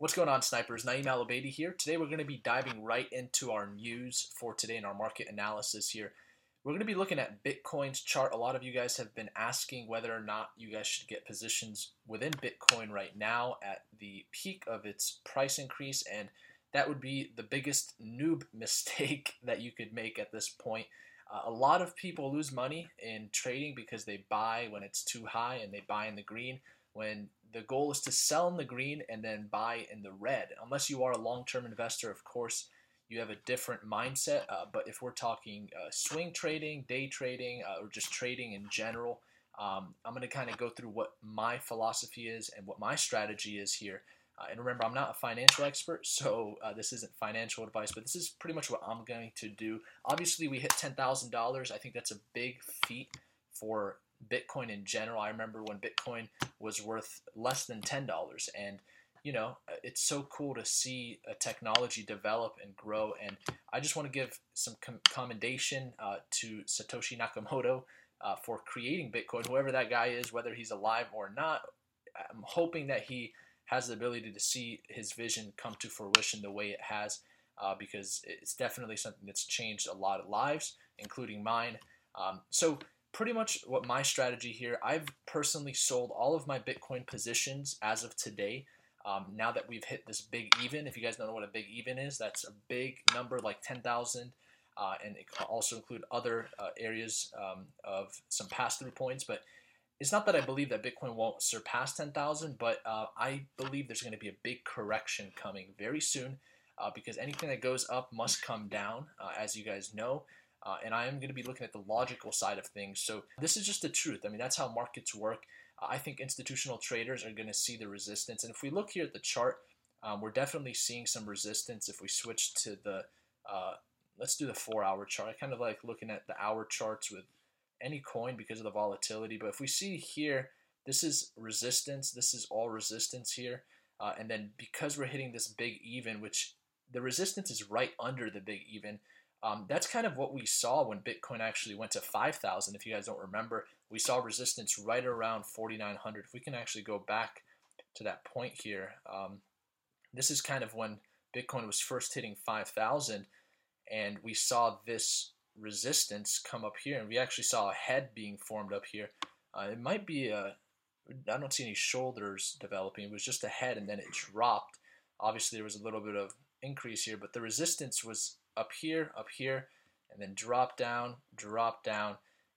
What's going on, snipers? Naeem Alabadi here. Today we're going to be diving right into our news for today in our market analysis here. We're going to be looking at Bitcoin's chart. A lot of you guys have been asking whether or not you guys should get positions within Bitcoin right now at the peak of its price increase, and that would be the biggest noob mistake that you could make at this point. Uh, a lot of people lose money in trading because they buy when it's too high and they buy in the green when the goal is to sell in the green and then buy in the red. Unless you are a long term investor, of course, you have a different mindset. Uh, but if we're talking uh, swing trading, day trading, uh, or just trading in general, um, I'm going to kind of go through what my philosophy is and what my strategy is here. Uh, and remember, I'm not a financial expert, so uh, this isn't financial advice, but this is pretty much what I'm going to do. Obviously, we hit $10,000. I think that's a big feat for Bitcoin in general. I remember when Bitcoin was worth less than ten dollars, and you know it's so cool to see a technology develop and grow. And I just want to give some com- commendation uh, to Satoshi Nakamoto uh, for creating Bitcoin, whoever that guy is, whether he's alive or not. I'm hoping that he has the ability to see his vision come to fruition the way it has, uh, because it's definitely something that's changed a lot of lives, including mine. Um, so pretty much what my strategy here. I've personally sold all of my Bitcoin positions as of today. Um, now that we've hit this big even, if you guys don't know what a big even is, that's a big number like 10,000. Uh, and it also include other uh, areas um, of some pass through points. But it's not that I believe that Bitcoin won't surpass 10,000, but uh, I believe there's going to be a big correction coming very soon uh, because anything that goes up must come down, uh, as you guys know. Uh, and I am going to be looking at the logical side of things. So this is just the truth. I mean, that's how markets work. I think institutional traders are going to see the resistance. And if we look here at the chart, um, we're definitely seeing some resistance. If we switch to the, uh, let's do the four hour chart. I kind of like looking at the hour charts with any coin because of the volatility. But if we see here, this is resistance. This is all resistance here. Uh, and then because we're hitting this big even, which the resistance is right under the big even, um, that's kind of what we saw when Bitcoin actually went to 5,000. If you guys don't remember, we saw resistance right around 4,900. If we can actually go back to that point here, um, this is kind of when Bitcoin was first hitting 5,000, and we saw this resistance come up here, and we actually saw a head being formed up here. Uh, it might be a, I don't see any shoulders developing. It was just a head, and then it dropped. Obviously, there was a little bit of increase here, but the resistance was up here, up here, and then drop down, drop down,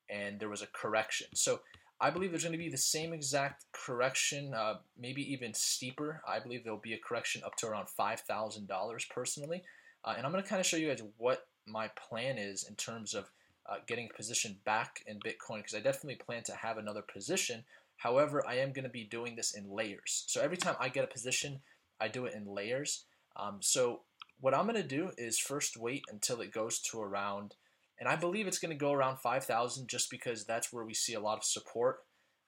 and there was a correction. So I believe there's going to be the same exact correction, uh, maybe even steeper. I believe there'll be a correction up to around $5,000 personally. Uh, and I'm going to kind of show you guys what my plan is in terms of uh, getting a position back in Bitcoin because I definitely plan to have another position. However, I am going to be doing this in layers. So every time I get a position, I do it in layers. Um, so what I'm going to do is first wait until it goes to around, and I believe it's going to go around 5,000 just because that's where we see a lot of support.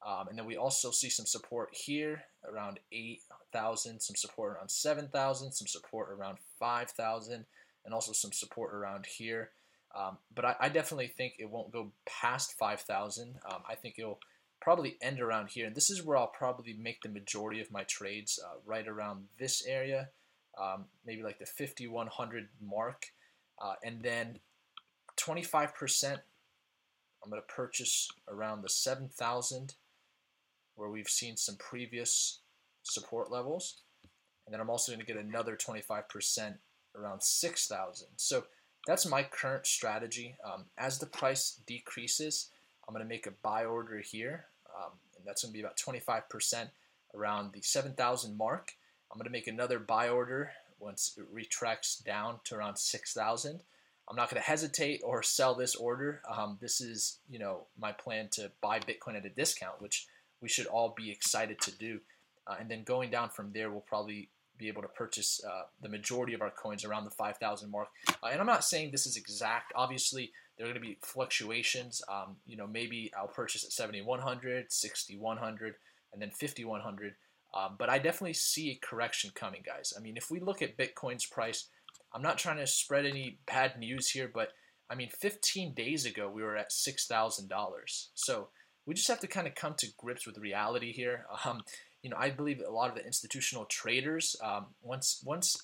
Um, and then we also see some support here around 8,000, some support around 7,000, some support around 5,000, and also some support around here. Um, but I, I, definitely think it won't go past 5,000. Um, I think it'll probably end around here. And this is where I'll probably make the majority of my trades, uh, right around this area um, maybe like the 5100 mark, uh, and then 25%. I'm going to purchase around the 7,000, where we've seen some previous support levels, and then I'm also going to get another 25% around 6,000. So that's my current strategy. Um, as the price decreases, I'm going to make a buy order here, um, and that's going to be about 25% around the 7,000 mark. I'm going to make another buy order once it retracts down to around 6,000. I'm not going to hesitate or sell this order. Um, this is, you know, my plan to buy Bitcoin at a discount, which we should all be excited to do. Uh, and then going down from there, we'll probably be able to purchase uh, the majority of our coins around the 5,000 mark. Uh, and I'm not saying this is exact. Obviously, there are going to be fluctuations. Um, you know, maybe I'll purchase at 7,100, 6,100, and then 5,100. Um, but I definitely see a correction coming, guys. I mean, if we look at Bitcoin's price, I'm not trying to spread any bad news here, but I mean, 15 days ago we were at $6,000. So we just have to kind of come to grips with reality here. Um, you know, I believe a lot of the institutional traders, um, once once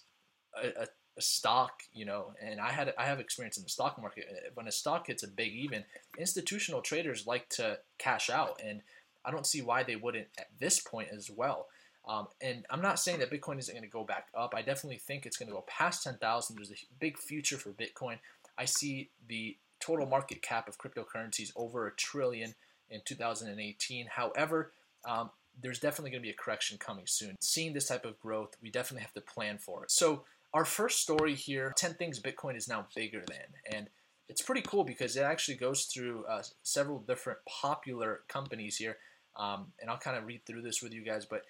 a, a, a, stock, you know, and I had I have experience in the stock market. When a stock hits a big even, institutional traders like to cash out, and I don't see why they wouldn't at this point as well. Um, and I'm not saying that Bitcoin isn't going to go back up. I definitely think it's going to go past 10,000. There's a big future for Bitcoin. I see the total market cap of cryptocurrencies over a trillion in 2018. However, um, there's definitely going to be a correction coming soon. Seeing this type of growth, we definitely have to plan for it. So, our first story here 10 things Bitcoin is now bigger than. And it's pretty cool because it actually goes through uh, several different popular companies here. Um, and I'll kind of read through this with you guys. But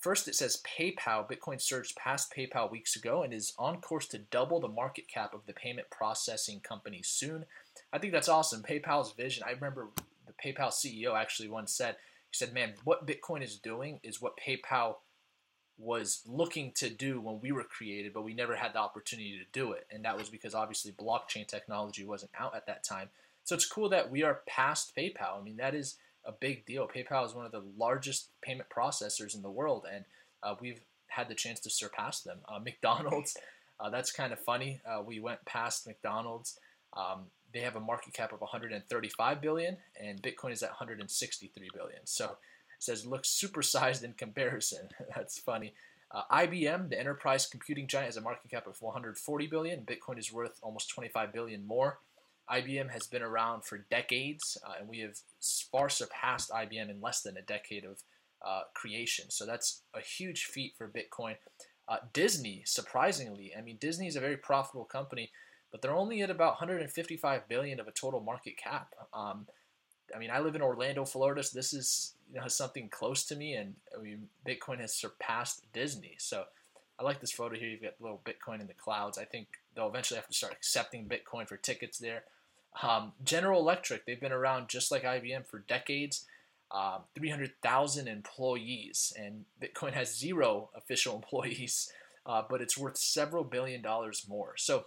first, it says PayPal. Bitcoin surged past PayPal weeks ago and is on course to double the market cap of the payment processing company soon. I think that's awesome. PayPal's vision. I remember the PayPal CEO actually once said, he said, man, what Bitcoin is doing is what PayPal was looking to do when we were created, but we never had the opportunity to do it. And that was because obviously blockchain technology wasn't out at that time. So it's cool that we are past PayPal. I mean, that is a big deal. PayPal is one of the largest payment processors in the world, and uh, we've had the chance to surpass them. Uh, McDonald's, uh, that's kind of funny. Uh, we went past McDonald's. Um, they have a market cap of 135 billion, and Bitcoin is at 163 billion. So it says looks supersized in comparison. That's funny. Uh, IBM, the enterprise computing giant, has a market cap of 140 billion. Bitcoin is worth almost 25 billion more. IBM has been around for decades, uh, and we have far surpassed IBM in less than a decade of uh, creation. So that's a huge feat for Bitcoin. Uh, Disney, surprisingly, I mean, Disney is a very profitable company but they're only at about 155 billion of a total market cap. Um, I mean, I live in Orlando, Florida, so this is you know something close to me, and I mean, Bitcoin has surpassed Disney. So I like this photo here. You've got little Bitcoin in the clouds. I think they'll eventually have to start accepting Bitcoin for tickets there. Um, General Electric, they've been around just like IBM for decades. Um, 300,000 employees, and Bitcoin has zero official employees, uh, but it's worth several billion dollars more. So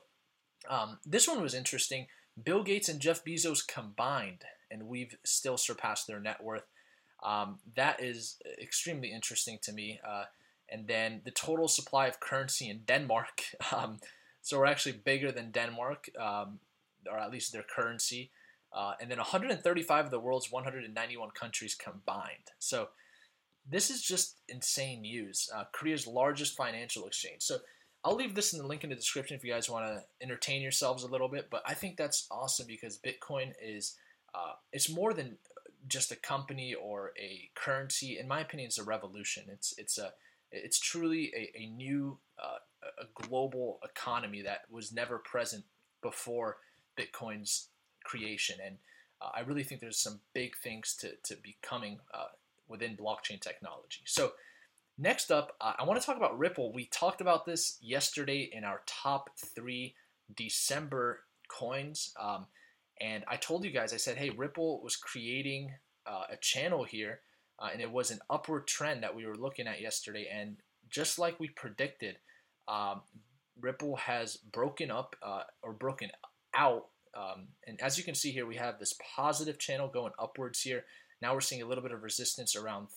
um, this one was interesting. Bill Gates and Jeff Bezos combined, and we've still surpassed their net worth. Um, that is extremely interesting to me. Uh, and then the total supply of currency in Denmark. Um, so we're actually bigger than Denmark, um, or at least their currency. Uh, and then 135 of the world's 191 countries combined. So this is just insane news. Uh, Korea's largest financial exchange. So I'll leave this in the link in the description if you guys want to entertain yourselves a little bit. But I think that's awesome because Bitcoin is uh, it's more than just a company or a currency. In my opinion, it's a revolution. It's it's a it's truly a, a new uh, a global economy that was never present before Bitcoin's creation. And uh, I really think there's some big things to to be coming uh, within blockchain technology. So Next up, uh, I want to talk about Ripple. We talked about this yesterday in our top three December coins. Um, and I told you guys, I said, hey, Ripple was creating uh, a channel here, uh, and it was an upward trend that we were looking at yesterday. And just like we predicted, um, Ripple has broken up uh, or broken out. Um, and as you can see here, we have this positive channel going upwards here. Now we're seeing a little bit of resistance around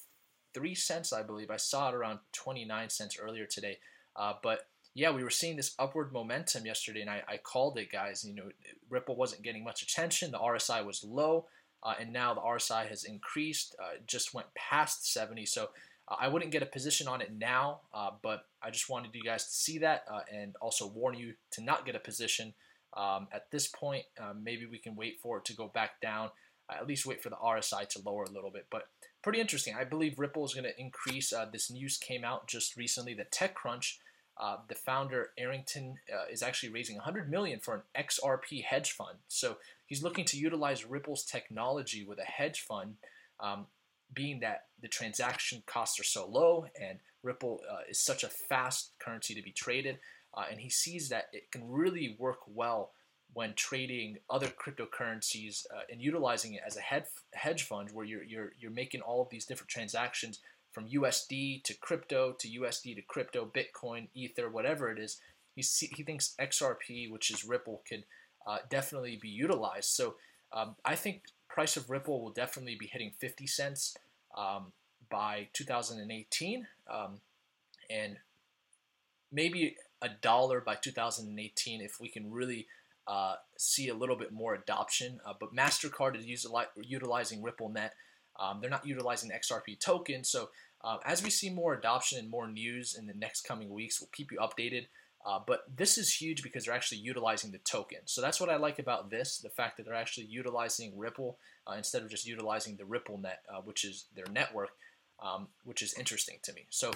three cents, I believe. I saw it around 29 cents earlier today. Uh, but yeah, we were seeing this upward momentum yesterday, and I, I, called it, guys. You know, Ripple wasn't getting much attention. The RSI was low, uh, and now the RSI has increased. Uh, just went past 70. So uh, I wouldn't get a position on it now, uh, but I just wanted you guys to see that uh, and also warn you to not get a position um, at this point. maybe we can wait for it to go back down. at least wait for the RSI to lower a little bit. But pretty interesting. I believe Ripple is going to increase. Uh, this news came out just recently that TechCrunch, uh, the founder Arrington, uh, is actually raising 100 million for an XRP hedge fund. So he's looking to utilize Ripple's technology with a hedge fund, um, being that the transaction costs are so low and Ripple uh, is such a fast currency to be traded, uh, and he sees that it can really work well when trading other cryptocurrencies uh, and utilizing it as a hedge fund where you're, you're, you're making all of these different transactions from USD to crypto to USD to crypto, Bitcoin, Ether, whatever it is. He, see, he thinks XRP, which is Ripple, could uh, definitely be utilized. So um, I think price of Ripple will definitely be hitting 50 cents. Um, by 2018, um, and maybe a dollar by 2018 if we can really uh, see a little bit more adoption. Uh, but Mastercard is utilizing RippleNet. Um, they're not utilizing XRP token. So uh, as we see more adoption and more news in the next coming weeks, we'll keep you updated. Uh, but this is huge because they're actually utilizing the token. So that's what I like about this, the fact that they're actually utilizing Ripple uh, instead of just utilizing the RippleNet, uh, which is their network, um, which is interesting to me. So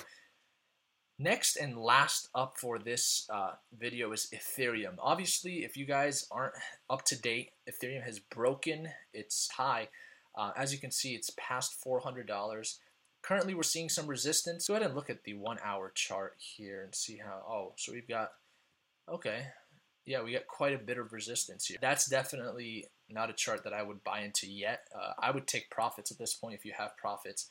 next and last up for this uh, video is Ethereum. Obviously, if you guys aren't up to date, Ethereum has broken its high. Uh, as you can see, it's past $400. Currently, we're seeing some resistance. Go ahead and look at the one hour chart here and see how. Oh, so we've got. Okay. Yeah, we got quite a bit of resistance here. That's definitely not a chart that I would buy into yet. Uh, I would take profits at this point if you have profits.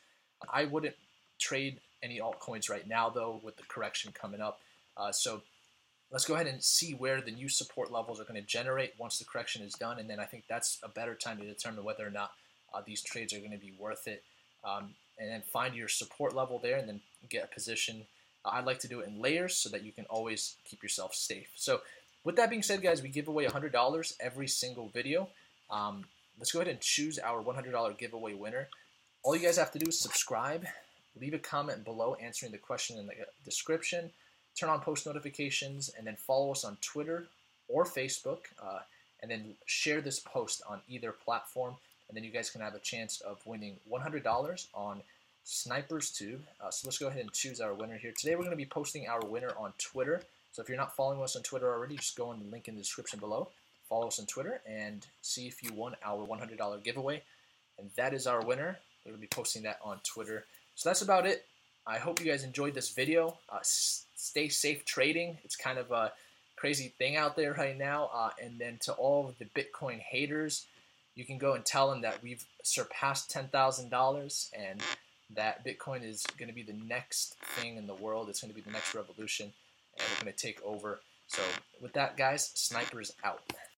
I wouldn't trade any altcoins right now, though, with the correction coming up. Uh, so let's go ahead and see where the new support levels are going to generate once the correction is done. And then I think that's a better time to determine whether or not uh, these trades are going to be worth it. Um, and then find your support level there and then get a position. Uh, I like to do it in layers so that you can always keep yourself safe. So with that being said, guys, we give away $100 every single video. Um, let's go ahead and choose our $100 giveaway winner. All you guys have to do is subscribe, leave a comment below answering the question in the description, turn on post notifications, and then follow us on Twitter or Facebook, uh, and then share this post on either platform and then you guys can have a chance of winning $100 on Snipers Tube. Uh, so let's go ahead and choose our winner here. Today we're going to be posting our winner on Twitter. So if you're not following us on Twitter already, just go on the link in the description below. Follow us on Twitter and see if you won our $100 giveaway. And that is our winner. We're going to be posting that on Twitter. So that's about it. I hope you guys enjoyed this video. Uh, stay safe trading. It's kind of a crazy thing out there right now. Uh, and then to all the Bitcoin haters, you can go and tell them that we've surpassed $10,000 and that Bitcoin is going to be the next thing in the world. It's going to be the next revolution, and we're going to take over. So, with that, guys, snipers out.